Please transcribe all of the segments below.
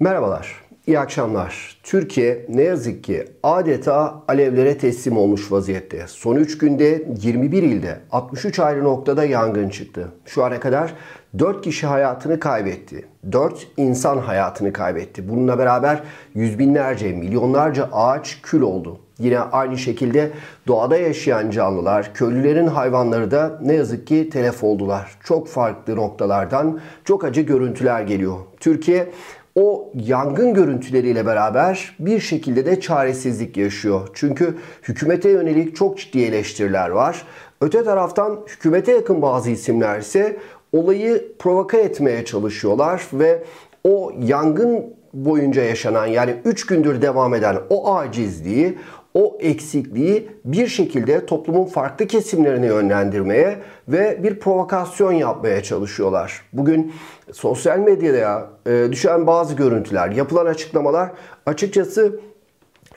Merhabalar, iyi akşamlar. Türkiye ne yazık ki adeta alevlere teslim olmuş vaziyette. Son 3 günde 21 ilde 63 ayrı noktada yangın çıktı. Şu ana kadar 4 kişi hayatını kaybetti. 4 insan hayatını kaybetti. Bununla beraber yüz binlerce, milyonlarca ağaç kül oldu. Yine aynı şekilde doğada yaşayan canlılar, köylülerin hayvanları da ne yazık ki telef oldular. Çok farklı noktalardan çok acı görüntüler geliyor. Türkiye o yangın görüntüleriyle beraber bir şekilde de çaresizlik yaşıyor. Çünkü hükümete yönelik çok ciddi eleştiriler var. Öte taraftan hükümete yakın bazı isimler ise olayı provoka etmeye çalışıyorlar ve o yangın boyunca yaşanan yani 3 gündür devam eden o acizliği, o eksikliği bir şekilde toplumun farklı kesimlerine yönlendirmeye ve bir provokasyon yapmaya çalışıyorlar. Bugün sosyal medyada e, düşen bazı görüntüler, yapılan açıklamalar açıkçası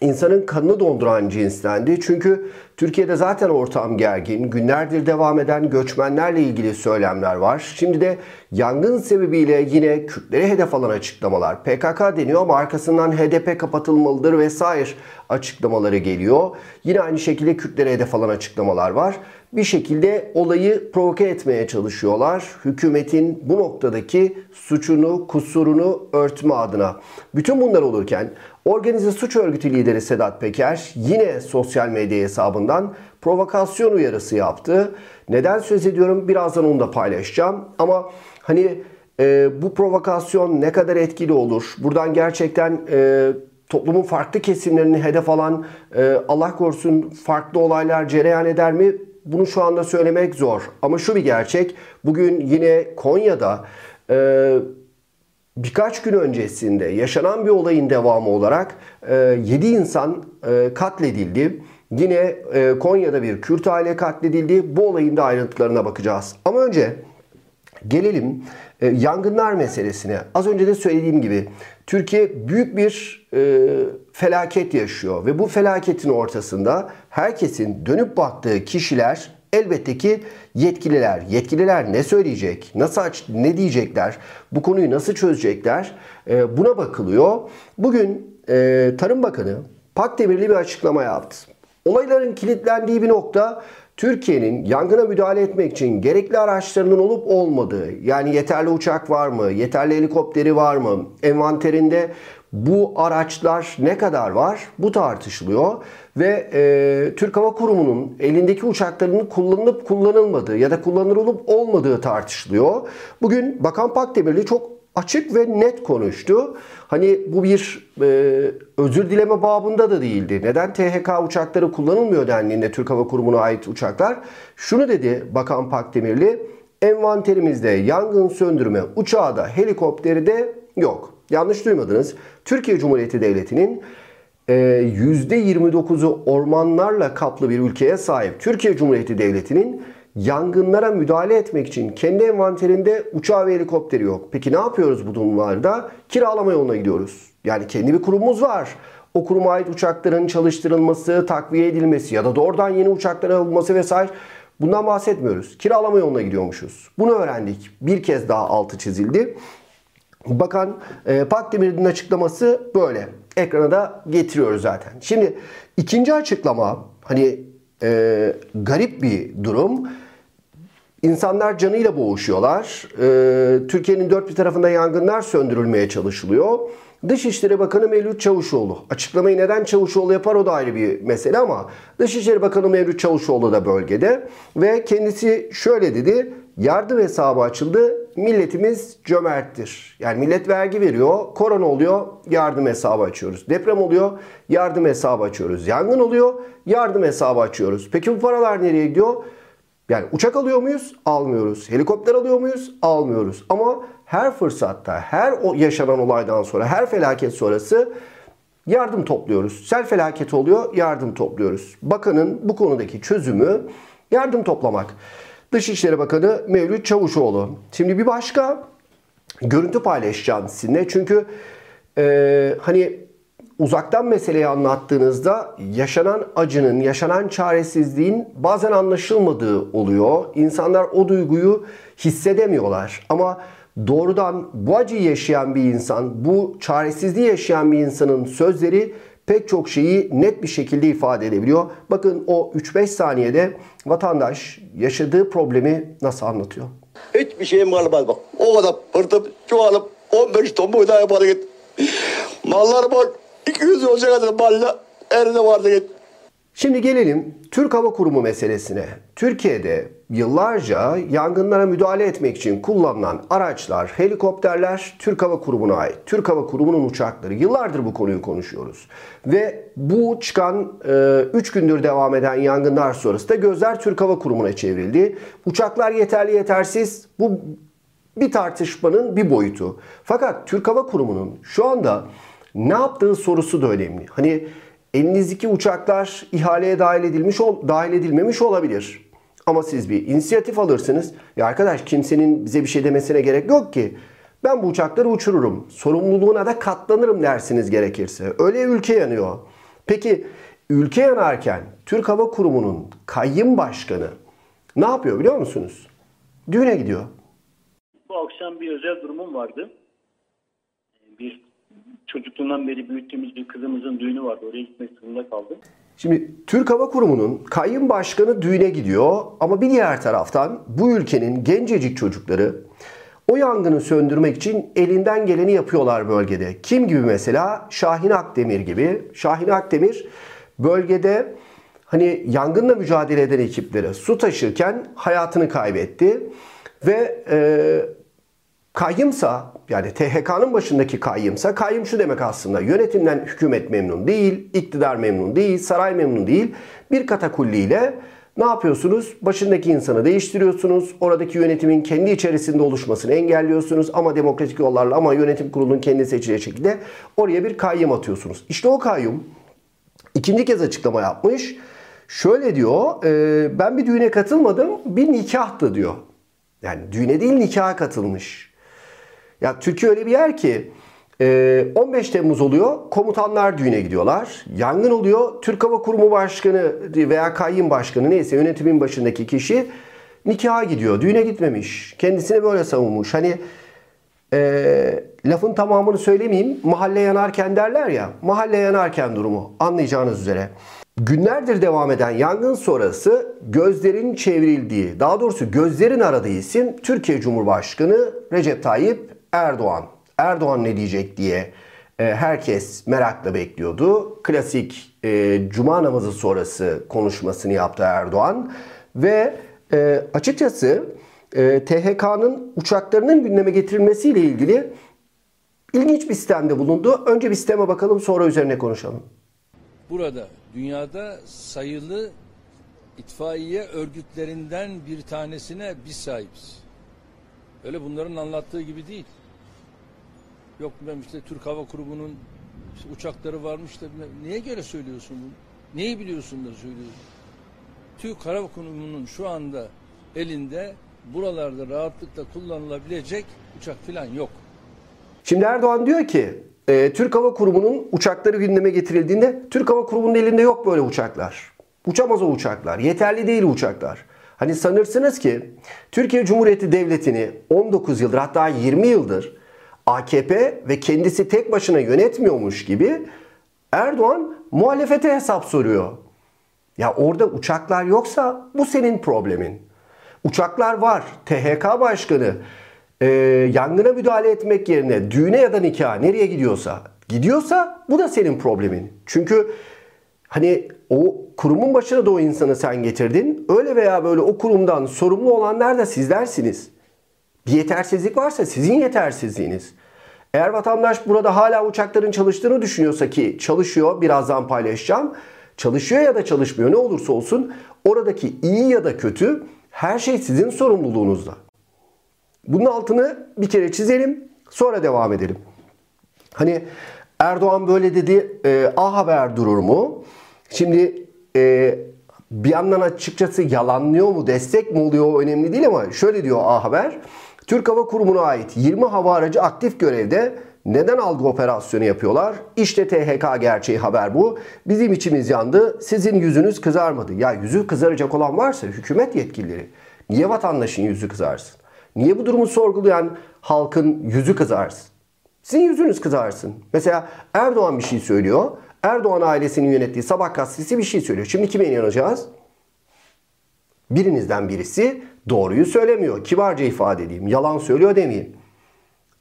insanın kanını donduran cinstendi. Çünkü Türkiye'de zaten ortam gergin, günlerdir devam eden göçmenlerle ilgili söylemler var. Şimdi de yangın sebebiyle yine Kürtlere hedef alan açıklamalar. PKK deniyor ama arkasından HDP kapatılmalıdır vesaire açıklamaları geliyor. Yine aynı şekilde Kürtlere hedef alan açıklamalar var. Bir şekilde olayı provoke etmeye çalışıyorlar. Hükümetin bu noktadaki suçunu, kusurunu örtme adına. Bütün bunlar olurken organize suç örgütü lideri Sedat Peker yine sosyal medya hesabından provokasyon uyarısı yaptı. Neden söz ediyorum? Birazdan onu da paylaşacağım. Ama hani e, bu provokasyon ne kadar etkili olur? Buradan gerçekten e, toplumun farklı kesimlerini hedef alan e, Allah korusun farklı olaylar cereyan eder mi? Bunu şu anda söylemek zor. Ama şu bir gerçek. Bugün yine Konya'da e, birkaç gün öncesinde yaşanan bir olayın devamı olarak e, 7 insan e, katledildi. Yine e, Konya'da bir Kürt aile katledildi. Bu olayın da ayrıntılarına bakacağız. Ama önce gelelim e, yangınlar meselesine. Az önce de söylediğim gibi Türkiye büyük bir e, felaket yaşıyor ve bu felaketin ortasında herkesin dönüp baktığı kişiler elbette ki yetkililer. Yetkililer ne söyleyecek, nasıl aç, ne diyecekler, bu konuyu nasıl çözecekler e, buna bakılıyor. Bugün e, Tarım Bakanı Pakdemirli bir açıklama yaptı. Olayların kilitlendiği bir nokta Türkiye'nin yangına müdahale etmek için gerekli araçlarının olup olmadığı, yani yeterli uçak var mı, yeterli helikopteri var mı, envanterinde bu araçlar ne kadar var bu tartışılıyor ve e, Türk Hava Kurumu'nun elindeki uçaklarının kullanılıp kullanılmadığı ya da kullanılır olup olmadığı tartışılıyor. Bugün Bakan Pakdemirli çok açık ve net konuştu. Hani bu bir e, özür dileme babında da değildi. Neden THK uçakları kullanılmıyor dendiğinde Türk Hava Kurumu'na ait uçaklar? Şunu dedi Bakan Pakdemirli, envanterimizde yangın söndürme uçağı da helikopteri de yok. Yanlış duymadınız. Türkiye Cumhuriyeti Devleti'nin %29'u e, ormanlarla kaplı bir ülkeye sahip Türkiye Cumhuriyeti Devleti'nin yangınlara müdahale etmek için kendi envanterinde uçağı ve helikopteri yok. Peki ne yapıyoruz bu durumlarda? Kiralama yoluna gidiyoruz. Yani kendi bir kurumumuz var. O kuruma ait uçakların çalıştırılması, takviye edilmesi ya da doğrudan yeni uçakların alınması vesaire bundan bahsetmiyoruz. Kiralama yoluna gidiyormuşuz. Bunu öğrendik. Bir kez daha altı çizildi. Bakan e, Pakdemir'in açıklaması böyle. Ekrana da getiriyoruz zaten. Şimdi ikinci açıklama hani e, garip bir durum. İnsanlar canıyla boğuşuyorlar. E, Türkiye'nin dört bir tarafında yangınlar söndürülmeye çalışılıyor. Dışişleri Bakanı Mevlüt Çavuşoğlu. Açıklamayı neden Çavuşoğlu yapar o da ayrı bir mesele ama Dışişleri Bakanı Mevlüt Çavuşoğlu da bölgede ve kendisi şöyle dedi. Yardım hesabı açıldı. Milletimiz cömerttir. Yani millet vergi veriyor. Korona oluyor. Yardım hesabı açıyoruz. Deprem oluyor. Yardım hesabı açıyoruz. Yangın oluyor. Yardım hesabı açıyoruz. Peki bu paralar nereye gidiyor? Yani uçak alıyor muyuz? Almıyoruz. Helikopter alıyor muyuz? Almıyoruz. Ama her fırsatta, her o yaşanan olaydan sonra, her felaket sonrası yardım topluyoruz. Sel felaketi oluyor, yardım topluyoruz. Bakanın bu konudaki çözümü yardım toplamak. Dışişleri Bakanı Mevlüt Çavuşoğlu. Şimdi bir başka görüntü paylaşacağım sizinle. Çünkü e, hani uzaktan meseleyi anlattığınızda yaşanan acının, yaşanan çaresizliğin bazen anlaşılmadığı oluyor. İnsanlar o duyguyu hissedemiyorlar. Ama doğrudan bu acıyı yaşayan bir insan, bu çaresizliği yaşayan bir insanın sözleri pek çok şeyi net bir şekilde ifade edebiliyor. Bakın o 3-5 saniyede vatandaş yaşadığı problemi nasıl anlatıyor? Hiçbir şeyim kalmaz bak. O kadar pırtıp çoğalıp 15 ton buğday yaparı git. Mallar boş. 200 olacak kadar malla eline vardı git. Şimdi gelelim Türk Hava Kurumu meselesine. Türkiye'de yıllarca yangınlara müdahale etmek için kullanılan araçlar, helikopterler Türk Hava Kurumu'na ait. Türk Hava Kurumu'nun uçakları. Yıllardır bu konuyu konuşuyoruz. Ve bu çıkan 3 e, gündür devam eden yangınlar sonrasında gözler Türk Hava Kurumu'na çevrildi. Uçaklar yeterli yetersiz bu bir tartışmanın bir boyutu. Fakat Türk Hava Kurumu'nun şu anda ne yaptığı sorusu da önemli. Hani elinizdeki uçaklar ihaleye dahil edilmiş dahil edilmemiş olabilir. Ama siz bir inisiyatif alırsınız. Ya arkadaş kimsenin bize bir şey demesine gerek yok ki. Ben bu uçakları uçururum. Sorumluluğuna da katlanırım dersiniz gerekirse. Öyle ülke yanıyor. Peki ülke yanarken Türk Hava Kurumu'nun kayyım başkanı ne yapıyor biliyor musunuz? Düğüne gidiyor. Bu akşam bir özel durumum vardı. Bir çocukluğundan beri büyüttüğümüz bir kızımızın düğünü vardı. Oraya gitmek zorunda kaldım. Şimdi Türk Hava Kurumu'nun kayyum başkanı düğüne gidiyor ama bir diğer taraftan bu ülkenin gencecik çocukları o yangını söndürmek için elinden geleni yapıyorlar bölgede. Kim gibi mesela? Şahin Akdemir gibi. Şahin Akdemir bölgede hani yangınla mücadele eden ekiplere su taşırken hayatını kaybetti. Ve e, kayyımsa yani THK'nın başındaki kayyımsa kayyım şu demek aslında yönetimden hükümet memnun değil, iktidar memnun değil, saray memnun değil. Bir katakulliyle ne yapıyorsunuz? Başındaki insanı değiştiriyorsunuz. Oradaki yönetimin kendi içerisinde oluşmasını engelliyorsunuz. Ama demokratik yollarla ama yönetim kurulunun kendi seçileceği şekilde oraya bir kayyum atıyorsunuz. İşte o kayyum ikinci kez açıklama yapmış. Şöyle diyor, e, ben bir düğüne katılmadım, bir nikahtı diyor. Yani düğüne değil nikaha katılmış. Ya Türkiye öyle bir yer ki 15 Temmuz oluyor, komutanlar düğüne gidiyorlar. Yangın oluyor, Türk Hava Kurumu Başkanı veya kayyum başkanı neyse yönetimin başındaki kişi nikaha gidiyor. Düğüne gitmemiş. Kendisini böyle savunmuş. Hani e, lafın tamamını söylemeyeyim. Mahalle yanarken derler ya. Mahalle yanarken durumu anlayacağınız üzere. Günlerdir devam eden yangın sonrası gözlerin çevrildiği, daha doğrusu gözlerin aradığı isim Türkiye Cumhurbaşkanı Recep Tayyip Erdoğan. Erdoğan ne diyecek diye e, herkes merakla bekliyordu. Klasik e, cuma namazı sonrası konuşmasını yaptı Erdoğan ve e, açıkçası e, THK'nın uçaklarının gündeme getirilmesiyle ilgili ilginç bir sistemde bulundu. Önce bir sisteme bakalım sonra üzerine konuşalım. Burada dünyada sayılı itfaiye örgütlerinden bir tanesine biz sahibiz. Öyle bunların anlattığı gibi değil. Yok bilmem işte Türk Hava Kurumu'nun işte uçakları varmış da bilmem. Neye göre söylüyorsun bunu? Neyi biliyorsun da söylüyorsun? Türk Hava Kurumu'nun şu anda elinde buralarda rahatlıkla kullanılabilecek uçak falan yok. Şimdi Erdoğan diyor ki e, Türk Hava Kurumu'nun uçakları gündeme getirildiğinde Türk Hava Kurumu'nun elinde yok böyle uçaklar. Uçamaz o uçaklar. Yeterli değil uçaklar. Hani sanırsınız ki Türkiye Cumhuriyeti Devleti'ni 19 yıldır hatta 20 yıldır AKP ve kendisi tek başına yönetmiyormuş gibi Erdoğan muhalefete hesap soruyor. Ya orada uçaklar yoksa bu senin problemin. Uçaklar var. THK Başkanı e, yangına müdahale etmek yerine düğüne ya da nikaha nereye gidiyorsa gidiyorsa bu da senin problemin. Çünkü hani o kurumun başına da o insanı sen getirdin. Öyle veya böyle o kurumdan sorumlu olanlar da sizlersiniz. Bir yetersizlik varsa sizin yetersizliğiniz. Eğer vatandaş burada hala uçakların çalıştığını düşünüyorsa ki çalışıyor birazdan paylaşacağım. Çalışıyor ya da çalışmıyor ne olursa olsun oradaki iyi ya da kötü her şey sizin sorumluluğunuzda. Bunun altını bir kere çizelim sonra devam edelim. Hani Erdoğan böyle dedi e, A Haber durur mu? Şimdi e, bir yandan açıkçası yalanlıyor mu destek mi oluyor önemli değil ama şöyle diyor A Haber. Türk Hava Kurumu'na ait 20 hava aracı aktif görevde neden algı operasyonu yapıyorlar? İşte THK gerçeği haber bu. Bizim içimiz yandı, sizin yüzünüz kızarmadı. Ya yüzü kızaracak olan varsa hükümet yetkilileri. Niye vatandaşın yüzü kızarsın? Niye bu durumu sorgulayan halkın yüzü kızarsın? Sizin yüzünüz kızarsın. Mesela Erdoğan bir şey söylüyor. Erdoğan ailesinin yönettiği Sabah gazetesi bir şey söylüyor. Şimdi kime inanacağız? Birinizden birisi doğruyu söylemiyor. Kibarca ifade edeyim. Yalan söylüyor demeyeyim.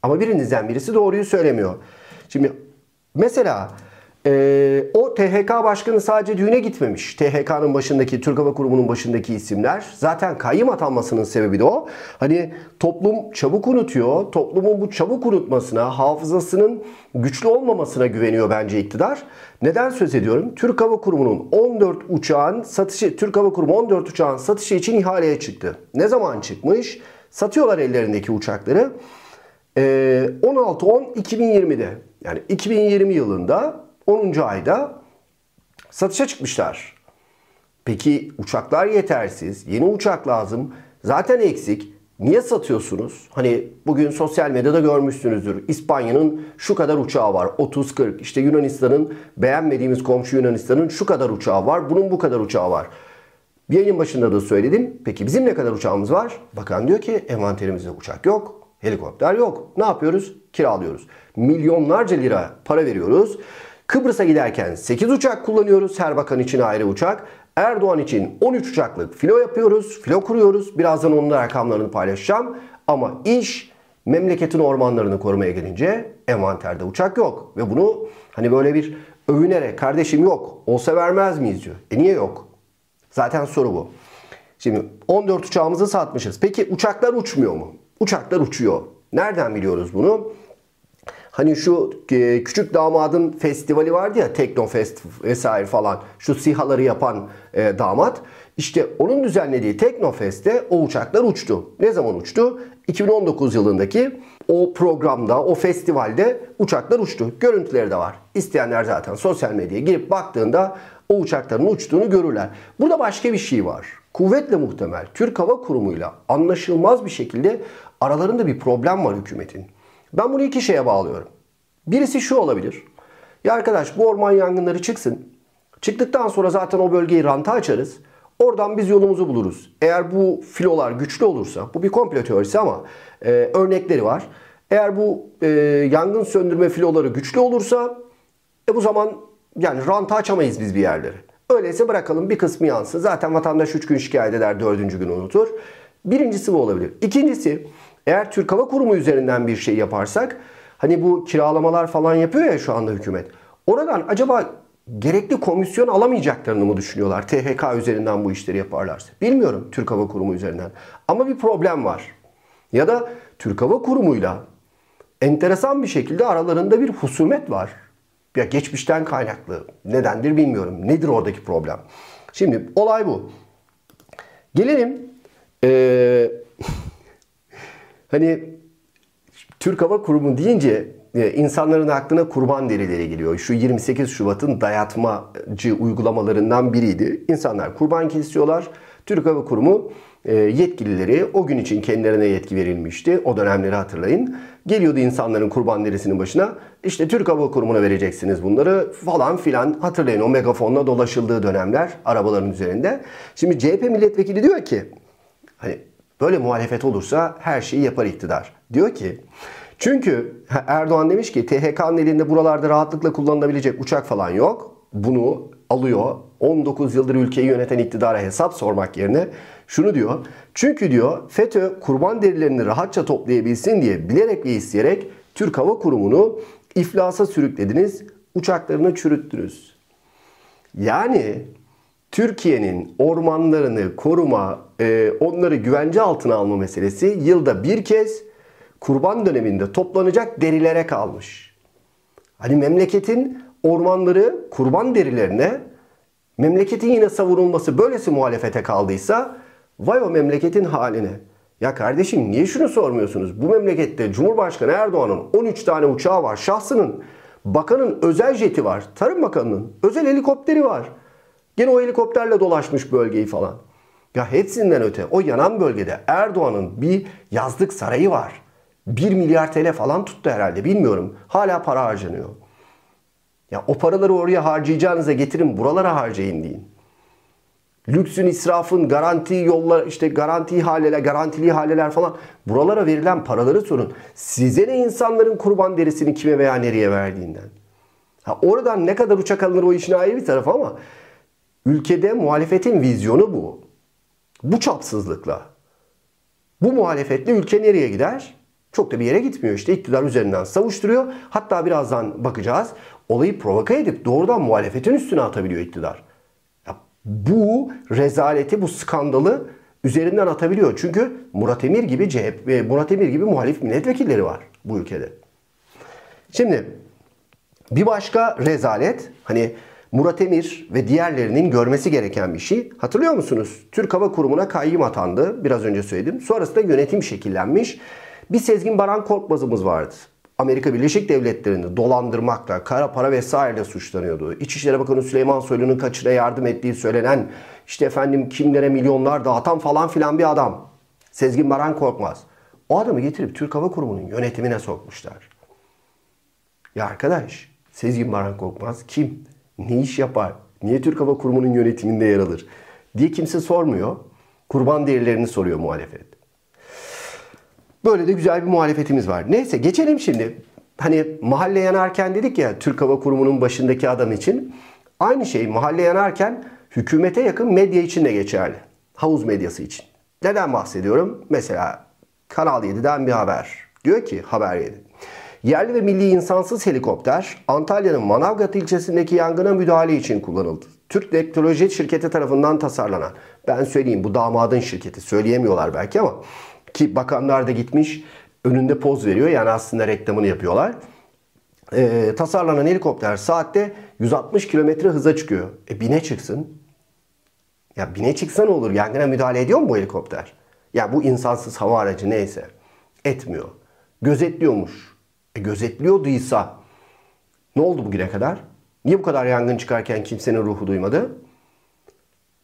Ama birinizden birisi doğruyu söylemiyor. Şimdi mesela ee, o THK başkanı sadece düğüne gitmemiş. THK'nın başındaki, Türk Hava Kurumu'nun başındaki isimler. Zaten kayyım atanmasının sebebi de o. Hani toplum çabuk unutuyor. Toplumun bu çabuk unutmasına, hafızasının güçlü olmamasına güveniyor bence iktidar. Neden söz ediyorum? Türk Hava Kurumu'nun 14 uçağın satışı, Türk Hava Kurumu 14 uçağın satışı için ihaleye çıktı. Ne zaman çıkmış? Satıyorlar ellerindeki uçakları. Ee, 16-10-2020'de yani 2020 yılında 10. ayda satışa çıkmışlar. Peki uçaklar yetersiz, yeni uçak lazım, zaten eksik. Niye satıyorsunuz? Hani bugün sosyal medyada görmüşsünüzdür. İspanya'nın şu kadar uçağı var. 30-40. İşte Yunanistan'ın beğenmediğimiz komşu Yunanistan'ın şu kadar uçağı var. Bunun bu kadar uçağı var. Bir yayın başında da söyledim. Peki bizim ne kadar uçağımız var? Bakan diyor ki envanterimizde uçak yok. Helikopter yok. Ne yapıyoruz? Kiralıyoruz. Milyonlarca lira para veriyoruz. Kıbrıs'a giderken 8 uçak kullanıyoruz. Her bakan için ayrı uçak. Erdoğan için 13 uçaklık filo yapıyoruz. Filo kuruyoruz. Birazdan onun rakamlarını paylaşacağım. Ama iş memleketin ormanlarını korumaya gelince envanterde uçak yok. Ve bunu hani böyle bir övünerek kardeşim yok olsa vermez miyiz diyor. E niye yok? Zaten soru bu. Şimdi 14 uçağımızı satmışız. Peki uçaklar uçmuyor mu? Uçaklar uçuyor. Nereden biliyoruz bunu? Hani şu e, küçük damadın festivali vardı ya Teknofest vesaire falan. Şu sihaları yapan e, damat. İşte onun düzenlediği Teknofest'te o uçaklar uçtu. Ne zaman uçtu? 2019 yılındaki o programda, o festivalde uçaklar uçtu. Görüntüleri de var. İsteyenler zaten sosyal medyaya girip baktığında o uçakların uçtuğunu görürler. Burada başka bir şey var. Kuvvetle muhtemel Türk Hava Kurumu'yla anlaşılmaz bir şekilde aralarında bir problem var hükümetin. Ben bunu iki şeye bağlıyorum. Birisi şu olabilir. Ya arkadaş bu orman yangınları çıksın. Çıktıktan sonra zaten o bölgeyi ranta açarız. Oradan biz yolumuzu buluruz. Eğer bu filolar güçlü olursa, bu bir komplo teorisi ama e, örnekleri var. Eğer bu e, yangın söndürme filoları güçlü olursa e, bu zaman yani ranta açamayız biz bir yerleri. Öyleyse bırakalım bir kısmı yansın. Zaten vatandaş 3 gün şikayet eder, 4. gün unutur. Birincisi bu olabilir. İkincisi eğer Türk Hava Kurumu üzerinden bir şey yaparsak hani bu kiralamalar falan yapıyor ya şu anda hükümet. Oradan acaba gerekli komisyon alamayacaklarını mı düşünüyorlar? THK üzerinden bu işleri yaparlarsa. Bilmiyorum Türk Hava Kurumu üzerinden. Ama bir problem var. Ya da Türk Hava Kurumu'yla enteresan bir şekilde aralarında bir husumet var. Ya geçmişten kaynaklı. Nedendir bilmiyorum. Nedir oradaki problem? Şimdi olay bu. Gelelim ee, Hani Türk Hava Kurumu deyince e, insanların aklına kurban derileri geliyor. Şu 28 Şubat'ın dayatmacı uygulamalarından biriydi. İnsanlar kurban kesiyorlar. Türk Hava Kurumu e, yetkilileri o gün için kendilerine yetki verilmişti. O dönemleri hatırlayın. Geliyordu insanların kurban derisinin başına. İşte Türk Hava Kurumu'na vereceksiniz bunları falan filan. Hatırlayın o megafonla dolaşıldığı dönemler arabaların üzerinde. Şimdi CHP milletvekili diyor ki hani Böyle muhalefet olursa her şeyi yapar iktidar. Diyor ki çünkü Erdoğan demiş ki THK'nın elinde buralarda rahatlıkla kullanılabilecek uçak falan yok. Bunu alıyor. 19 yıldır ülkeyi yöneten iktidara hesap sormak yerine şunu diyor. Çünkü diyor FETÖ kurban derilerini rahatça toplayabilsin diye bilerek ve isteyerek Türk Hava Kurumu'nu iflasa sürüklediniz, uçaklarını çürüttünüz. Yani Türkiye'nin ormanlarını koruma, e, onları güvence altına alma meselesi yılda bir kez kurban döneminde toplanacak derilere kalmış. Hani memleketin ormanları kurban derilerine, memleketin yine savunulması böylesi muhalefete kaldıysa vay o memleketin haline. Ya kardeşim niye şunu sormuyorsunuz? Bu memlekette Cumhurbaşkanı Erdoğan'ın 13 tane uçağı var. Şahsının, bakanın özel jeti var. Tarım Bakanı'nın özel helikopteri var. Gene o helikopterle dolaşmış bölgeyi falan. Ya hepsinden öte o yanan bölgede Erdoğan'ın bir yazlık sarayı var. 1 milyar TL falan tuttu herhalde bilmiyorum. Hala para harcanıyor. Ya o paraları oraya harcayacağınıza getirin buralara harcayın deyin. lüksün, israfın, garanti yollar, işte garanti ihaleler, garantili ihaleler falan. Buralara verilen paraları sorun. Size ne insanların kurban derisini kime veya nereye verdiğinden. Ha, oradan ne kadar uçak alınır o işin ayrı bir tarafı ama ülkede muhalefetin vizyonu bu. Bu çapsızlıkla. Bu muhalefetle ülke nereye gider? Çok da bir yere gitmiyor işte iktidar üzerinden savuşturuyor. Hatta birazdan bakacağız. Olayı provoke edip doğrudan muhalefetin üstüne atabiliyor iktidar. Ya bu rezaleti, bu skandalı üzerinden atabiliyor. Çünkü Murat Emir gibi CHP, e, Murat Emir gibi muhalif milletvekilleri var bu ülkede. Şimdi bir başka rezalet hani Murat Emir ve diğerlerinin görmesi gereken bir şey. Hatırlıyor musunuz? Türk Hava Kurumu'na kayyım atandı. Biraz önce söyledim. Sonrasında yönetim şekillenmiş. Bir Sezgin Baran Korkmaz'ımız vardı. Amerika Birleşik Devletleri'ni dolandırmakla, kara para vesaireyle suçlanıyordu. İçişleri Bakanı Süleyman Soylu'nun kaçına yardım ettiği söylenen, işte efendim kimlere milyonlar dağıtan falan filan bir adam. Sezgin Baran Korkmaz. O adamı getirip Türk Hava Kurumu'nun yönetimine sokmuşlar. Ya arkadaş, Sezgin Baran Korkmaz kim? Ne iş yapar? Niye Türk Hava Kurumu'nun yönetiminde yer alır? Diye kimse sormuyor. Kurban değerlerini soruyor muhalefet. Böyle de güzel bir muhalefetimiz var. Neyse geçelim şimdi. Hani mahalle yanarken dedik ya Türk Hava Kurumu'nun başındaki adam için. Aynı şey mahalle yanarken hükümete yakın medya için de geçerli. Havuz medyası için. Neden bahsediyorum? Mesela Kanal 7'den bir haber. Diyor ki Haber 7. Yerli ve milli insansız helikopter Antalya'nın Manavgat ilçesindeki yangına müdahale için kullanıldı. Türk Teknoloji şirketi tarafından tasarlanan. Ben söyleyeyim bu damadın şirketi. Söyleyemiyorlar belki ama ki bakanlar da gitmiş önünde poz veriyor. Yani aslında reklamını yapıyorlar. Ee, tasarlanan helikopter saatte 160 kilometre hıza çıkıyor. E bine çıksın. Ya bine çıksa ne olur? Yangına müdahale ediyor mu bu helikopter? Ya bu insansız hava aracı neyse. Etmiyor. Gözetliyormuş. E gözetliyorduysa ne oldu bugüne kadar? Niye bu kadar yangın çıkarken kimsenin ruhu duymadı?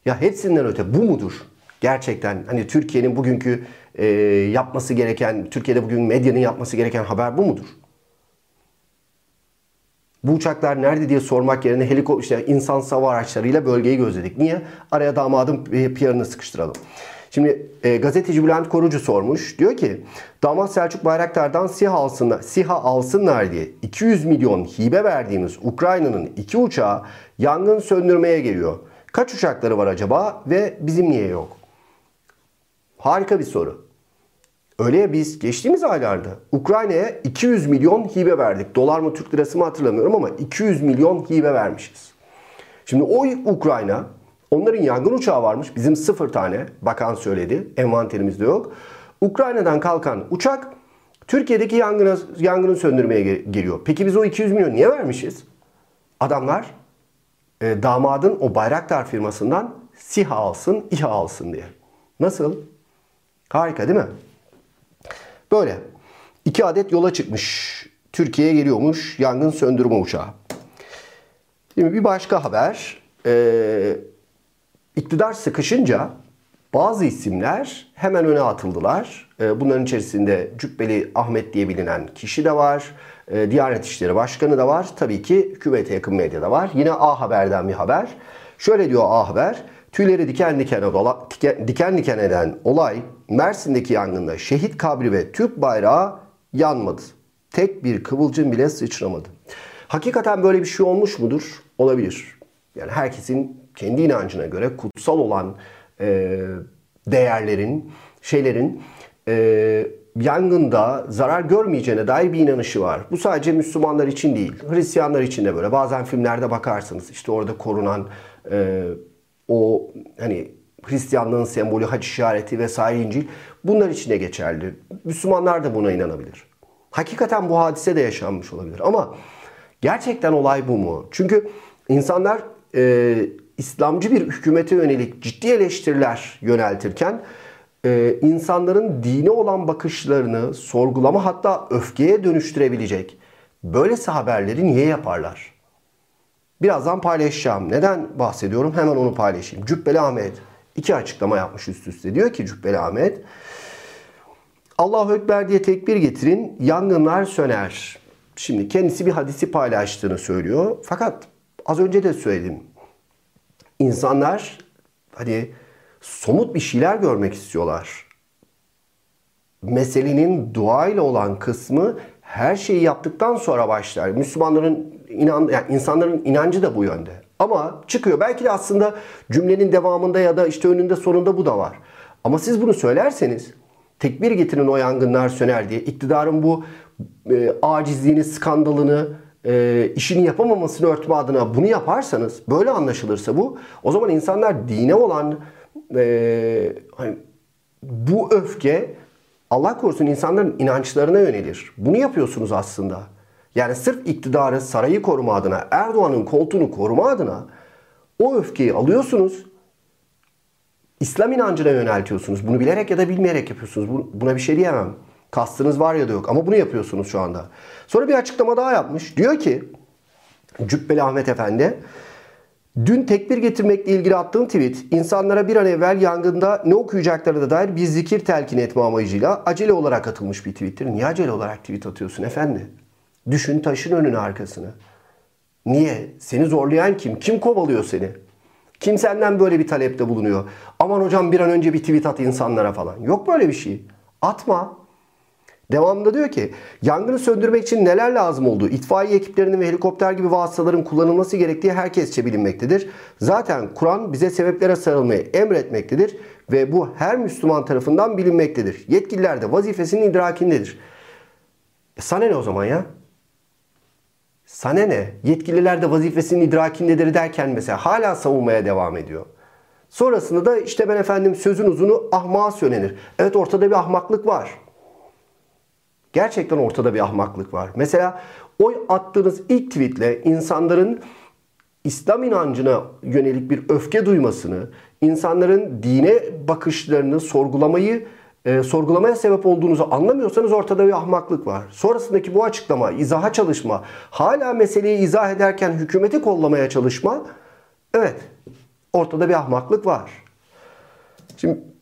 Ya hepsinden öte bu mudur? Gerçekten hani Türkiye'nin bugünkü e, yapması gereken, Türkiye'de bugün medyanın yapması gereken haber bu mudur? Bu uçaklar nerede diye sormak yerine helikopter, işte insan hava araçlarıyla bölgeyi gözledik. Niye? Araya damadın PR'ını sıkıştıralım. Şimdi e, gazeteci Bülent Korucu sormuş. Diyor ki damat Selçuk Bayraktar'dan SİHA alsınlar, SİHA alsınlar diye 200 milyon hibe verdiğimiz Ukrayna'nın iki uçağı yangın söndürmeye geliyor. Kaç uçakları var acaba ve bizim niye yok? Harika bir soru. Öyle ya biz geçtiğimiz aylarda Ukrayna'ya 200 milyon hibe verdik. Dolar mı Türk lirası mı hatırlamıyorum ama 200 milyon hibe vermişiz. Şimdi o Ukrayna onların yangın uçağı varmış. Bizim sıfır tane bakan söyledi. Envanterimizde yok. Ukrayna'dan kalkan uçak Türkiye'deki yangını, yangını söndürmeye geliyor. Peki biz o 200 milyon niye vermişiz? Adamlar e, damadın o Bayraktar firmasından SİHA alsın, İHA alsın diye. Nasıl? Harika değil mi? Böyle. iki adet yola çıkmış. Türkiye'ye geliyormuş yangın söndürme uçağı. Şimdi bir başka haber. Ee, iktidar sıkışınca bazı isimler hemen öne atıldılar. Ee, bunların içerisinde Cübbeli Ahmet diye bilinen kişi de var. Ee, Diyanet İşleri Başkanı da var. Tabii ki hükümete yakın medyada var. Yine A Haber'den bir haber. Şöyle diyor A Haber. Tüyleri diken diken, ola, diken diken eden olay Mersin'deki yangında şehit kabri ve Türk bayrağı yanmadı. Tek bir kıvılcım bile sıçramadı. Hakikaten böyle bir şey olmuş mudur? Olabilir. Yani herkesin kendi inancına göre kutsal olan e, değerlerin, şeylerin e, yangında zarar görmeyeceğine dair bir inanışı var. Bu sadece Müslümanlar için değil, Hristiyanlar için de böyle. Bazen filmlerde bakarsınız işte orada korunan e, o hani Hristiyanlığın sembolü, hac işareti vesaire İncil bunlar için de geçerli. Müslümanlar da buna inanabilir. Hakikaten bu hadise de yaşanmış olabilir ama gerçekten olay bu mu? Çünkü insanlar e, İslamcı bir hükümete yönelik ciddi eleştiriler yöneltirken e, insanların dine olan bakışlarını sorgulama hatta öfkeye dönüştürebilecek böylesi haberleri niye yaparlar? Birazdan paylaşacağım. Neden bahsediyorum? Hemen onu paylaşayım. Cübbeli Ahmet iki açıklama yapmış üst üste. Diyor ki Cübbeli Ahmet Allahu Ekber diye tekbir getirin yangınlar söner. Şimdi kendisi bir hadisi paylaştığını söylüyor. Fakat az önce de söyledim. İnsanlar Hani somut bir şeyler görmek istiyorlar. Meselenin duayla olan kısmı her şeyi yaptıktan sonra başlar. Müslümanların inan yani insanların inancı da bu yönde. Ama çıkıyor. Belki de aslında cümlenin devamında ya da işte önünde sonunda bu da var. Ama siz bunu söylerseniz tekbir getirin o yangınlar söner diye iktidarın bu e, acizliğini, skandalını, e, işini yapamamasını örtme adına bunu yaparsanız, böyle anlaşılırsa bu, o zaman insanlar dine olan e, hani bu öfke Allah korusun insanların inançlarına yönelir. Bunu yapıyorsunuz aslında. Yani sırf iktidarı, sarayı koruma adına, Erdoğan'ın koltuğunu koruma adına o öfkeyi alıyorsunuz. İslam inancına yöneltiyorsunuz. Bunu bilerek ya da bilmeyerek yapıyorsunuz. Buna bir şey diyemem. Kastınız var ya da yok ama bunu yapıyorsunuz şu anda. Sonra bir açıklama daha yapmış. Diyor ki Cübbeli Ahmet Efendi Dün tekbir getirmekle ilgili attığım tweet insanlara bir an evvel yangında ne okuyacaklarına dair bir zikir telkin etme amacıyla acele olarak atılmış bir tweettir. Niye acele olarak tweet atıyorsun efendi? Düşün taşın önünü arkasını. Niye? Seni zorlayan kim? Kim kovalıyor seni? Kim senden böyle bir talepte bulunuyor? Aman hocam bir an önce bir tweet at insanlara falan. Yok böyle bir şey. Atma. Devamında diyor ki yangını söndürmek için neler lazım olduğu itfaiye ekiplerinin ve helikopter gibi vasıtaların kullanılması gerektiği herkesçe bilinmektedir. Zaten Kur'an bize sebeplere sarılmayı emretmektedir ve bu her Müslüman tarafından bilinmektedir. Yetkililer de vazifesinin idrakindedir. E sana ne o zaman ya? Sana ne? Yetkililer de vazifesinin idrakindedir derken mesela hala savunmaya devam ediyor. Sonrasında da işte ben efendim sözün uzunu ahmağa söylenir. Evet ortada bir ahmaklık var. Gerçekten ortada bir ahmaklık var. Mesela o attığınız ilk tweetle insanların İslam inancına yönelik bir öfke duymasını, insanların dine bakışlarını sorgulamayı e, sorgulamaya sebep olduğunuzu anlamıyorsanız ortada bir ahmaklık var. Sonrasındaki bu açıklama, izaha çalışma, hala meseleyi izah ederken hükümeti kollamaya çalışma, evet ortada bir ahmaklık var. Şimdi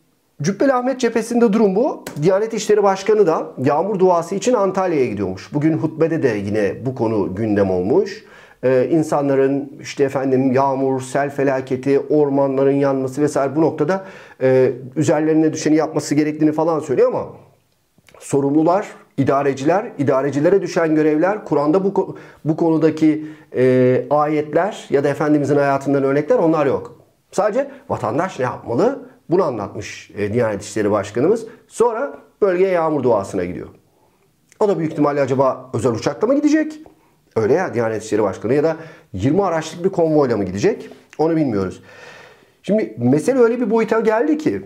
Cübbeli Ahmet cephesinde durum bu. Diyanet İşleri Başkanı da yağmur duası için Antalya'ya gidiyormuş. Bugün hutbede de yine bu konu gündem olmuş. Ee, insanların işte efendim yağmur, sel felaketi, ormanların yanması vesaire bu noktada e, üzerlerine düşeni yapması gerektiğini falan söylüyor ama sorumlular, idareciler, idarecilere düşen görevler, Kur'an'da bu, bu konudaki e, ayetler ya da Efendimizin hayatından örnekler onlar yok. Sadece vatandaş ne yapmalı? Bunu anlatmış e, Diyanet İşleri Başkanımız. Sonra bölgeye yağmur duasına gidiyor. O da büyük ihtimalle acaba özel uçakla mı gidecek? Öyle ya Diyanet İşleri Başkanı ya da 20 araçlık bir konvoyla mı gidecek? Onu bilmiyoruz. Şimdi mesele öyle bir boyuta geldi ki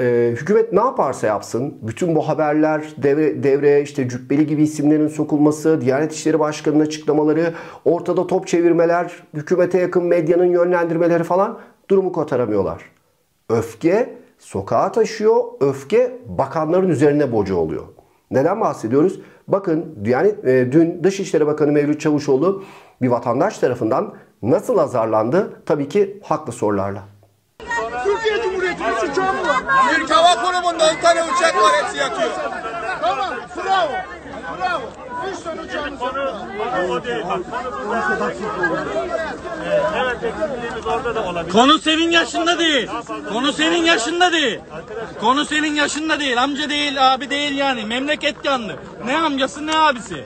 e, hükümet ne yaparsa yapsın bütün bu haberler devre, devreye işte cübbeli gibi isimlerin sokulması, Diyanet İşleri Başkanı'nın açıklamaları, ortada top çevirmeler, hükümete yakın medyanın yönlendirmeleri falan durumu kotaramıyorlar. Öfke sokağa taşıyor. Öfke bakanların üzerine boca oluyor. Neden bahsediyoruz? Bakın yani e, dün Dışişleri Bakanı Mevlüt Çavuşoğlu bir vatandaş tarafından nasıl azarlandı? Tabii ki haklı sorularla. Türkiye Cumhuriyeti'nin suçu mu var? Türk Hava Kurumu'nda 10 tane uçak var hepsi yakıyor. Tamam bravo. Bravo. 3 tane uçağımız var. Konu o değil. Konu senin yaşında değil. Konu senin yaşında değil. Konu senin yaşında değil. Amca değil, abi değil yani. Memleket yandı. Ne amcası ne abisi.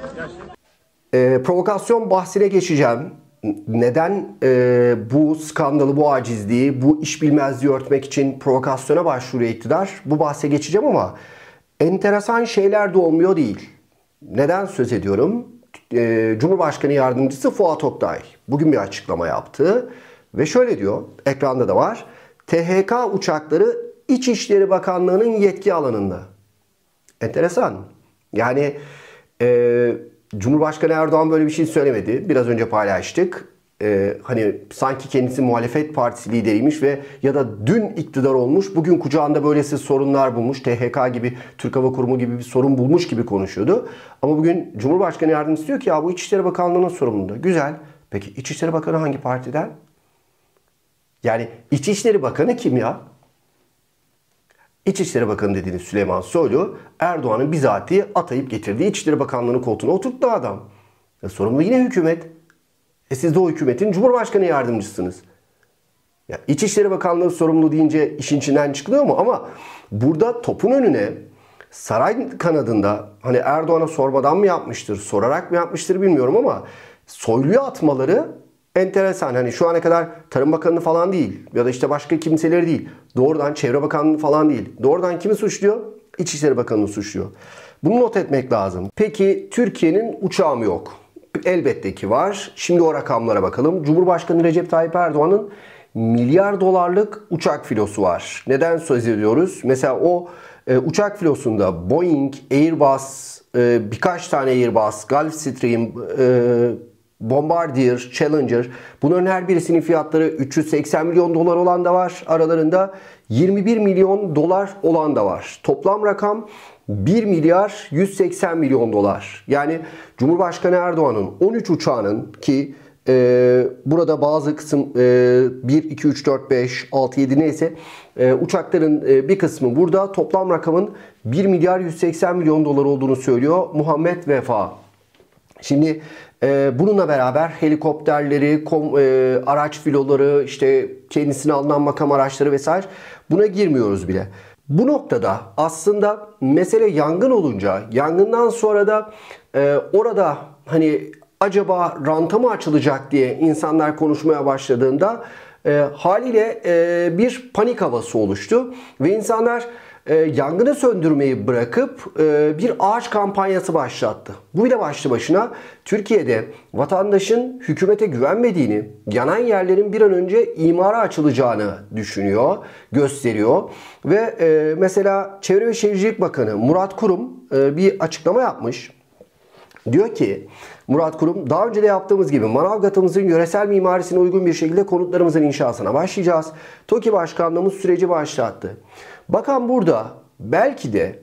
E, provokasyon bahsine geçeceğim. Neden e, bu skandalı, bu acizliği, bu iş bilmezliği örtmek için provokasyona başvuruyor iktidar? Bu bahse geçeceğim ama enteresan şeyler de olmuyor değil. Neden söz ediyorum? E, Cumhurbaşkanı Yardımcısı Fuat Oktay bugün bir açıklama yaptı. Ve şöyle diyor, ekranda da var. THK uçakları İçişleri Bakanlığı'nın yetki alanında. Enteresan. Yani e, Cumhurbaşkanı Erdoğan böyle bir şey söylemedi. Biraz önce paylaştık. E, hani sanki kendisi muhalefet partisi lideriymiş ve ya da dün iktidar olmuş, bugün kucağında böylesi sorunlar bulmuş. THK gibi, Türk Hava Kurumu gibi bir sorun bulmuş gibi konuşuyordu. Ama bugün Cumhurbaşkanı Yardımcısı diyor ki ya bu İçişleri Bakanlığı'nın sorumluluğu. Güzel. Peki İçişleri Bakanı hangi partiden? Yani İçişleri Bakanı kim ya? İçişleri Bakanı dediğiniz Süleyman Soylu Erdoğan'ın bizatihi atayıp getirdiği İçişleri Bakanlığı'nın koltuğuna oturttu adam. E, sorumlu yine hükümet. E siz de o hükümetin Cumhurbaşkanı yardımcısınız. Ya İçişleri Bakanlığı sorumlu deyince işin içinden çıkılıyor mu? Ama burada topun önüne saray kanadında hani Erdoğan'a sormadan mı yapmıştır, sorarak mı yapmıştır bilmiyorum ama soyluya atmaları enteresan. Hani şu ana kadar Tarım Bakanı falan değil ya da işte başka kimseleri değil. Doğrudan Çevre Bakanlığı falan değil. Doğrudan kimi suçluyor? İçişleri Bakanı'nı suçluyor. Bunu not etmek lazım. Peki Türkiye'nin uçağı mı yok? Elbette ki var. Şimdi o rakamlara bakalım. Cumhurbaşkanı Recep Tayyip Erdoğan'ın milyar dolarlık uçak filosu var. Neden söz ediyoruz? Mesela o e, uçak filosunda Boeing, Airbus, e, birkaç tane Airbus, Gulfstream, e, Bombardier, Challenger bunların her birisinin fiyatları 380 milyon dolar olan da var. Aralarında 21 milyon dolar olan da var. Toplam rakam 1 milyar 180 milyon dolar. Yani Cumhurbaşkanı Erdoğan'ın 13 uçağının ki e, burada bazı kısım e, 1, 2, 3, 4, 5, 6, 7 neyse e, uçakların e, bir kısmı burada. Toplam rakamın 1 milyar 180 milyon dolar olduğunu söylüyor Muhammed Vefa. Şimdi e, bununla beraber helikopterleri, kom, e, araç filoları, işte kendisine alınan makam araçları vesaire buna girmiyoruz bile. Bu noktada aslında mesele yangın olunca, yangından sonra da e, orada hani acaba ranta mı açılacak diye insanlar konuşmaya başladığında e, haliyle e, bir panik havası oluştu ve insanlar e, yangını söndürmeyi bırakıp e, bir ağaç kampanyası başlattı. Bu bile başlı başına Türkiye'de vatandaşın hükümete güvenmediğini, yanan yerlerin bir an önce imara açılacağını düşünüyor, gösteriyor. Ve e, mesela Çevre ve Şehircilik Bakanı Murat Kurum e, bir açıklama yapmış. Diyor ki Murat Kurum daha önce de yaptığımız gibi Manavgat'ımızın yöresel mimarisine uygun bir şekilde konutlarımızın inşasına başlayacağız. TOKİ Başkanlığımız süreci başlattı. Bakan burada belki de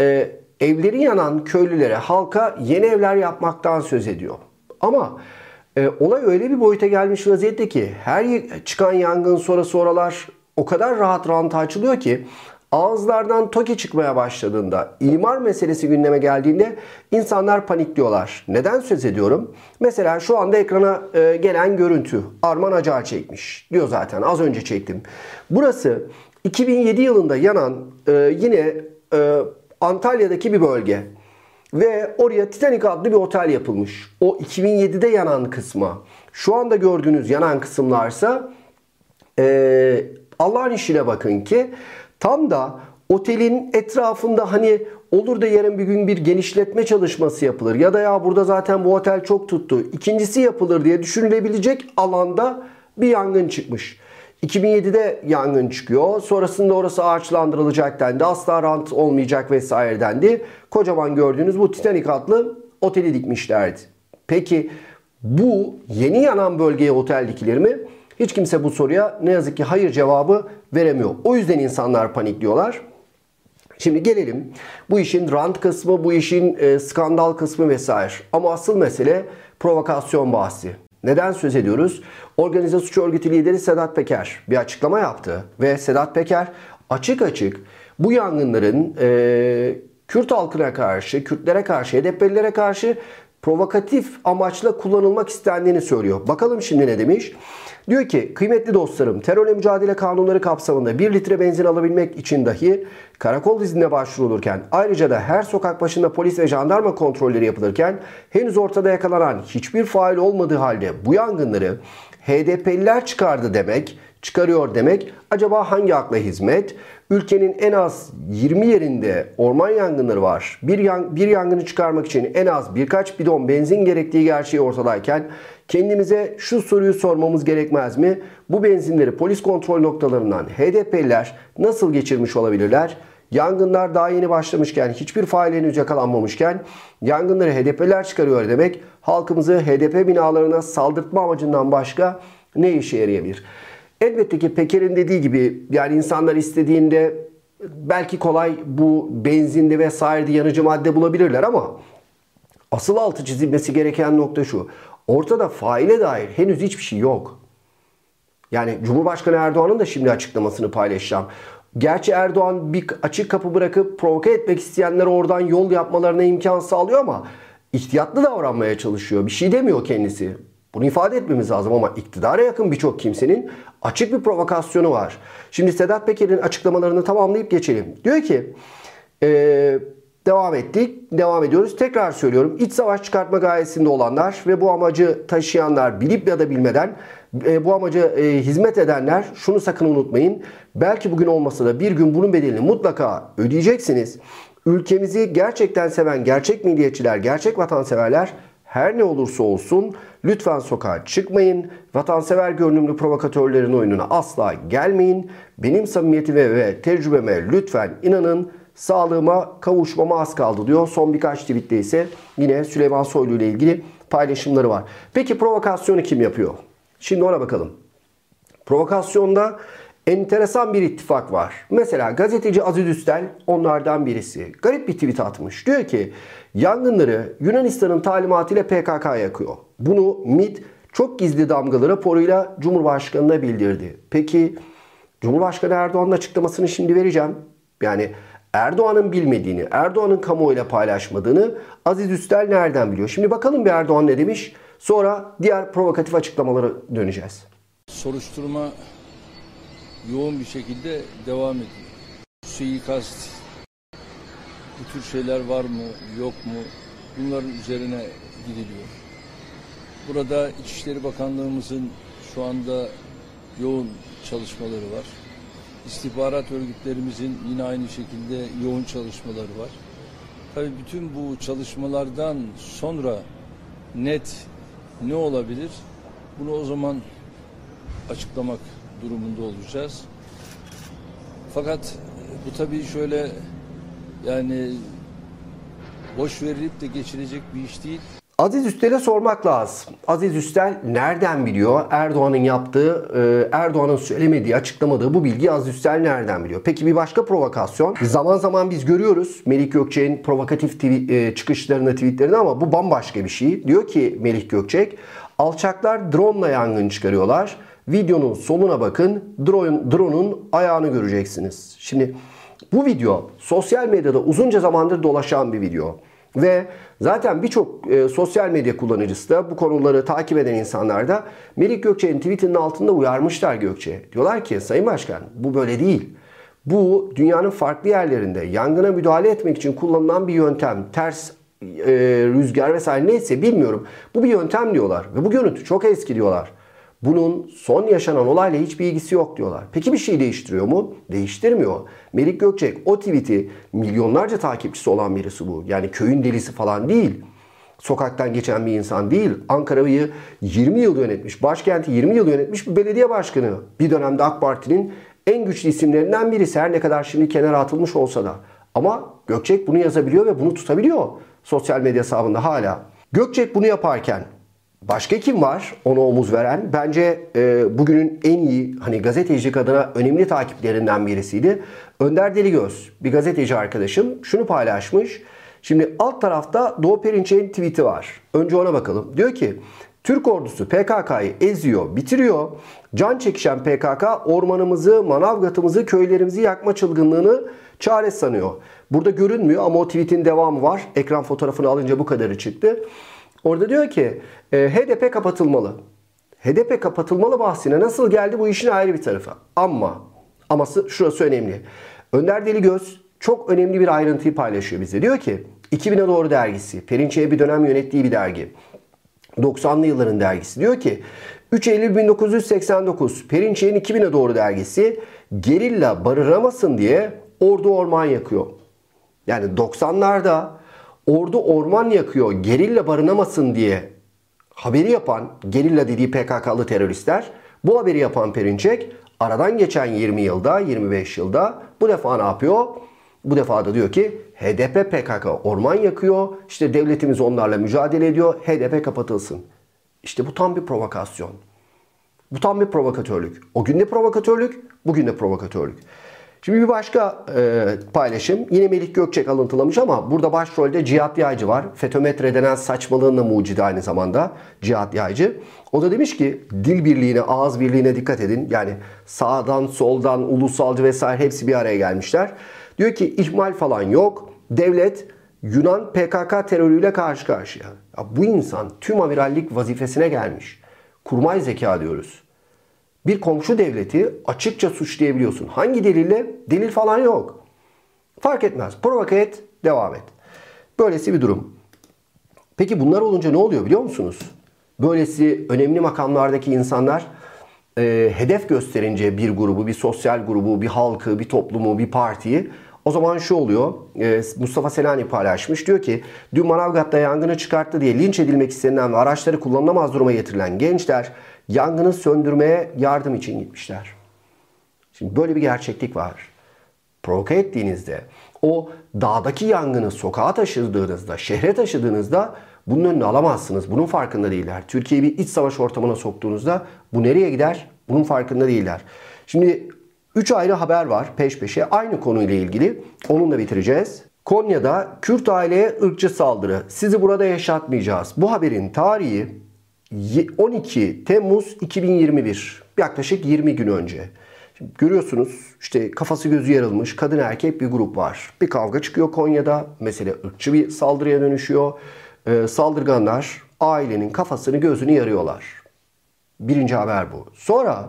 e, evleri yanan köylülere, halka yeni evler yapmaktan söz ediyor. Ama e, olay öyle bir boyuta gelmiş vaziyette ki her çıkan yangın sonrası oralar o kadar rahat ranta açılıyor ki ağızlardan TOKİ çıkmaya başladığında, imar meselesi gündeme geldiğinde insanlar panikliyorlar. Neden söz ediyorum? Mesela şu anda ekrana e, gelen görüntü Arman Acar çekmiş. Diyor zaten az önce çektim. Burası 2007 yılında yanan e, yine e, Antalya'daki bir bölge. Ve oraya Titanic adlı bir otel yapılmış. O 2007'de yanan kısma. Şu anda gördüğünüz yanan kısımlarsa e, Allah'ın işine bakın ki tam da otelin etrafında hani olur da yarın bir gün bir genişletme çalışması yapılır. Ya da ya burada zaten bu otel çok tuttu. İkincisi yapılır diye düşünülebilecek alanda bir yangın çıkmış. 2007'de yangın çıkıyor. Sonrasında orası ağaçlandırılacak dendi. Asla rant olmayacak vesaire dendi. Kocaman gördüğünüz bu Titanic adlı oteli dikmişlerdi. Peki bu yeni yanan bölgeye otel dikilir mi? Hiç kimse bu soruya ne yazık ki hayır cevabı veremiyor. O yüzden insanlar panikliyorlar. Şimdi gelelim bu işin rant kısmı, bu işin e, skandal kısmı vesaire. Ama asıl mesele provokasyon bahsi. Neden söz ediyoruz? Organize suç örgütü lideri Sedat Peker bir açıklama yaptı ve Sedat Peker açık açık bu yangınların e, Kürt halkına karşı, Kürtlere karşı, HDP'lilere karşı provokatif amaçla kullanılmak istendiğini söylüyor. Bakalım şimdi ne demiş? Diyor ki kıymetli dostlarım terörle mücadele kanunları kapsamında 1 litre benzin alabilmek için dahi karakol iznine başvurulurken ayrıca da her sokak başında polis ve jandarma kontrolleri yapılırken henüz ortada yakalanan hiçbir fail olmadığı halde bu yangınları HDP'liler çıkardı demek, çıkarıyor demek acaba hangi akla hizmet? Ülkenin en az 20 yerinde orman yangınları var. Bir, yang bir yangını çıkarmak için en az birkaç bidon benzin gerektiği gerçeği ortadayken kendimize şu soruyu sormamız gerekmez mi? Bu benzinleri polis kontrol noktalarından HDP'liler nasıl geçirmiş olabilirler? Yangınlar daha yeni başlamışken, hiçbir fail henüz yakalanmamışken yangınları HDP'ler çıkarıyor demek halkımızı HDP binalarına saldırtma amacından başka ne işe yarayabilir? Elbette ki Peker'in dediği gibi yani insanlar istediğinde belki kolay bu benzinde vesairede yanıcı madde bulabilirler ama asıl altı çizilmesi gereken nokta şu. Ortada faile dair henüz hiçbir şey yok. Yani Cumhurbaşkanı Erdoğan'ın da şimdi açıklamasını paylaşacağım. Gerçi Erdoğan bir açık kapı bırakıp provoke etmek isteyenler oradan yol yapmalarına imkan sağlıyor ama ihtiyatlı davranmaya çalışıyor. Bir şey demiyor kendisi. Bunu ifade etmemiz lazım ama iktidara yakın birçok kimsenin açık bir provokasyonu var. Şimdi Sedat Peker'in açıklamalarını tamamlayıp geçelim. Diyor ki ee, devam ettik, devam ediyoruz. Tekrar söylüyorum iç savaş çıkartma gayesinde olanlar ve bu amacı taşıyanlar bilip ya da bilmeden e, bu amaca e, hizmet edenler şunu sakın unutmayın. Belki bugün olmasa da bir gün bunun bedelini mutlaka ödeyeceksiniz. Ülkemizi gerçekten seven gerçek milliyetçiler, gerçek vatanseverler her ne olursa olsun lütfen sokağa çıkmayın. Vatansever görünümlü provokatörlerin oyununa asla gelmeyin. Benim samimiyetime ve tecrübeme lütfen inanın. Sağlığıma kavuşmama az kaldı diyor. Son birkaç tweette ise yine Süleyman Soylu ile ilgili paylaşımları var. Peki provokasyonu kim yapıyor? Şimdi ona bakalım. Provokasyonda enteresan bir ittifak var. Mesela gazeteci Aziz Üstel onlardan birisi. Garip bir tweet atmış. Diyor ki yangınları Yunanistan'ın talimatıyla PKK yakıyor. Bunu MIT çok gizli damgalı raporuyla Cumhurbaşkanı'na bildirdi. Peki Cumhurbaşkanı Erdoğan'ın açıklamasını şimdi vereceğim. Yani Erdoğan'ın bilmediğini, Erdoğan'ın kamuoyuyla paylaşmadığını Aziz Üstel nereden biliyor? Şimdi bakalım bir Erdoğan ne demiş. Sonra diğer provokatif açıklamalara döneceğiz. Soruşturma yoğun bir şekilde devam ediyor. Suikast, bu tür şeyler var mı, yok mu? Bunların üzerine gidiliyor. Burada İçişleri Bakanlığımızın şu anda yoğun çalışmaları var. İstihbarat örgütlerimizin yine aynı şekilde yoğun çalışmaları var. Tabii bütün bu çalışmalardan sonra net ne olabilir? Bunu o zaman açıklamak durumunda olacağız. Fakat bu tabii şöyle yani boş verilip de geçilecek bir iş değil. Aziz Üstel'e sormak lazım. Aziz Üstel nereden biliyor? Erdoğan'ın yaptığı, e, Erdoğan'ın söylemediği, açıklamadığı bu bilgi Aziz Üstel nereden biliyor? Peki bir başka provokasyon. Zaman zaman biz görüyoruz Melih Gökçek'in provokatif e, çıkışlarını, tweetlerini ama bu bambaşka bir şey. Diyor ki Melih Gökçek, alçaklar drone ile yangın çıkarıyorlar. Videonun sonuna bakın, drone, drone'un ayağını göreceksiniz. Şimdi bu video sosyal medyada uzunca zamandır dolaşan bir video. Ve zaten birçok e, sosyal medya kullanıcısı da bu konuları takip eden insanlar da Melik Gökçe'nin tweetinin altında uyarmışlar Gökçe. Diyorlar ki Sayın Başkan bu böyle değil. Bu dünyanın farklı yerlerinde yangına müdahale etmek için kullanılan bir yöntem. Ters e, rüzgar vesaire neyse bilmiyorum. Bu bir yöntem diyorlar ve bu görüntü çok eski diyorlar. Bunun son yaşanan olayla hiçbir ilgisi yok diyorlar. Peki bir şey değiştiriyor mu? Değiştirmiyor. Melik Gökçek o tweet'i milyonlarca takipçisi olan birisi bu. Yani köyün delisi falan değil. Sokaktan geçen bir insan değil. Ankara'yı 20 yıl yönetmiş, başkenti 20 yıl yönetmiş bir belediye başkanı. Bir dönemde AK Parti'nin en güçlü isimlerinden birisi her ne kadar şimdi kenara atılmış olsa da. Ama Gökçek bunu yazabiliyor ve bunu tutabiliyor sosyal medya hesabında hala. Gökçek bunu yaparken Başka kim var ona omuz veren? Bence e, bugünün en iyi hani gazetecilik adına önemli takiplerinden birisiydi. Önder Deligöz bir gazeteci arkadaşım şunu paylaşmış. Şimdi alt tarafta Doğu Perinçek'in tweet'i var. Önce ona bakalım. Diyor ki Türk ordusu PKK'yı eziyor, bitiriyor. Can çekişen PKK ormanımızı, manavgatımızı, köylerimizi yakma çılgınlığını çare sanıyor. Burada görünmüyor ama o tweetin devamı var. Ekran fotoğrafını alınca bu kadarı çıktı. Orada diyor ki e, HDP kapatılmalı. HDP kapatılmalı bahsine nasıl geldi bu işin ayrı bir tarafı. Ama aması şurası önemli. Önder Deligöz çok önemli bir ayrıntıyı paylaşıyor bize. Diyor ki 2000'e doğru dergisi. Perinçek'e bir dönem yönettiği bir dergi. 90'lı yılların dergisi. Diyor ki 3 Eylül 1989 Perinçek'in 2000'e doğru dergisi gerilla barınamasın diye ordu orman yakıyor. Yani 90'larda ordu orman yakıyor gerilla barınamasın diye haberi yapan gerilla dediği PKK'lı teröristler bu haberi yapan Perinçek aradan geçen 20 yılda 25 yılda bu defa ne yapıyor? Bu defa da diyor ki HDP PKK orman yakıyor. İşte devletimiz onlarla mücadele ediyor. HDP kapatılsın. İşte bu tam bir provokasyon. Bu tam bir provokatörlük. O gün de provokatörlük, bugün de provokatörlük. Şimdi bir başka e, paylaşım. Yine Melih Gökçek alıntılamış ama burada başrolde Cihat Yaycı var. Fetometre denen saçmalığın da mucidi aynı zamanda Cihat Yaycı. O da demiş ki dil birliğine, ağız birliğine dikkat edin. Yani sağdan, soldan, ulusalcı vesaire hepsi bir araya gelmişler. Diyor ki ihmal falan yok. Devlet Yunan PKK terörüyle karşı karşıya. Ya bu insan tüm amirallik vazifesine gelmiş. Kurmay zeka diyoruz. Bir komşu devleti açıkça suçlayabiliyorsun. Hangi delille? Delil falan yok. Fark etmez. Provoke et, devam et. Böylesi bir durum. Peki bunlar olunca ne oluyor biliyor musunuz? Böylesi önemli makamlardaki insanlar e, hedef gösterince bir grubu, bir sosyal grubu, bir halkı, bir toplumu, bir partiyi o zaman şu oluyor. E, Mustafa Selani paylaşmış. Diyor ki dün Manavgat'ta yangını çıkarttı diye linç edilmek istenilen ve araçları kullanılamaz duruma getirilen gençler yangını söndürmeye yardım için gitmişler. Şimdi böyle bir gerçeklik var. Provoke ettiğinizde o dağdaki yangını sokağa taşıdığınızda, şehre taşıdığınızda bunun önünü alamazsınız. Bunun farkında değiller. Türkiye'yi bir iç savaş ortamına soktuğunuzda bu nereye gider? Bunun farkında değiller. Şimdi 3 ayrı haber var peş peşe aynı konuyla ilgili. Onunla bitireceğiz. Konya'da Kürt aileye ırkçı saldırı. Sizi burada yaşatmayacağız. Bu haberin tarihi 12 Temmuz 2021. Yaklaşık 20 gün önce. Şimdi görüyorsunuz işte kafası gözü yarılmış kadın erkek bir grup var. Bir kavga çıkıyor Konya'da. Mesele ırkçı bir saldırıya dönüşüyor. Ee, saldırganlar ailenin kafasını gözünü yarıyorlar. Birinci haber bu. Sonra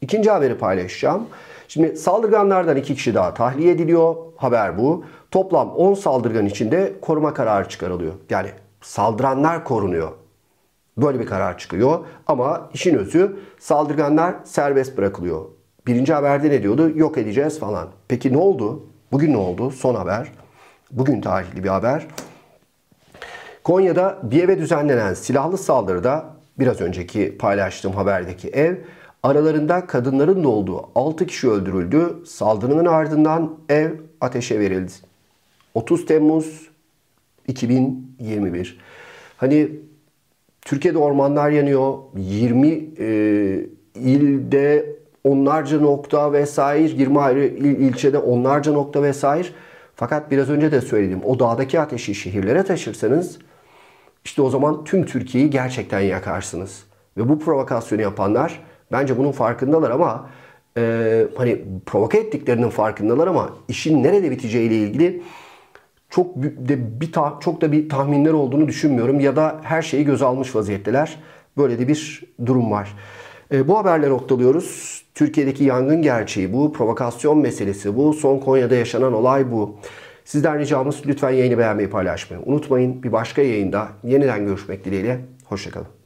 ikinci haberi paylaşacağım. Şimdi saldırganlardan iki kişi daha tahliye ediliyor. Haber bu. Toplam 10 saldırgan içinde koruma kararı çıkarılıyor. Yani saldıranlar korunuyor. Böyle bir karar çıkıyor. Ama işin özü saldırganlar serbest bırakılıyor. Birinci haberde ne diyordu? Yok edeceğiz falan. Peki ne oldu? Bugün ne oldu? Son haber. Bugün tarihli bir haber. Konya'da bir eve düzenlenen silahlı saldırıda biraz önceki paylaştığım haberdeki ev aralarında kadınların da olduğu 6 kişi öldürüldü. Saldırının ardından ev ateşe verildi. 30 Temmuz 2021. Hani Türkiye'de ormanlar yanıyor. 20 e, ilde onlarca nokta vesaire, 20 ayrı il, ilçede onlarca nokta vesaire. Fakat biraz önce de söyledim. O dağdaki ateşi şehirlere taşırsanız işte o zaman tüm Türkiye'yi gerçekten yakarsınız. Ve bu provokasyonu yapanlar bence bunun farkındalar ama e, hani provoke ettiklerinin farkındalar ama işin nerede biteceğiyle ilgili çok de bir çok da bir tahminler olduğunu düşünmüyorum ya da her şeyi göze almış vaziyetteler. Böyle de bir durum var. E, bu haberleri noktalıyoruz. Türkiye'deki yangın gerçeği bu, provokasyon meselesi bu, son Konya'da yaşanan olay bu. Sizden ricamız lütfen yayını beğenmeyi paylaşmayı unutmayın. Bir başka yayında yeniden görüşmek dileğiyle. Hoşçakalın.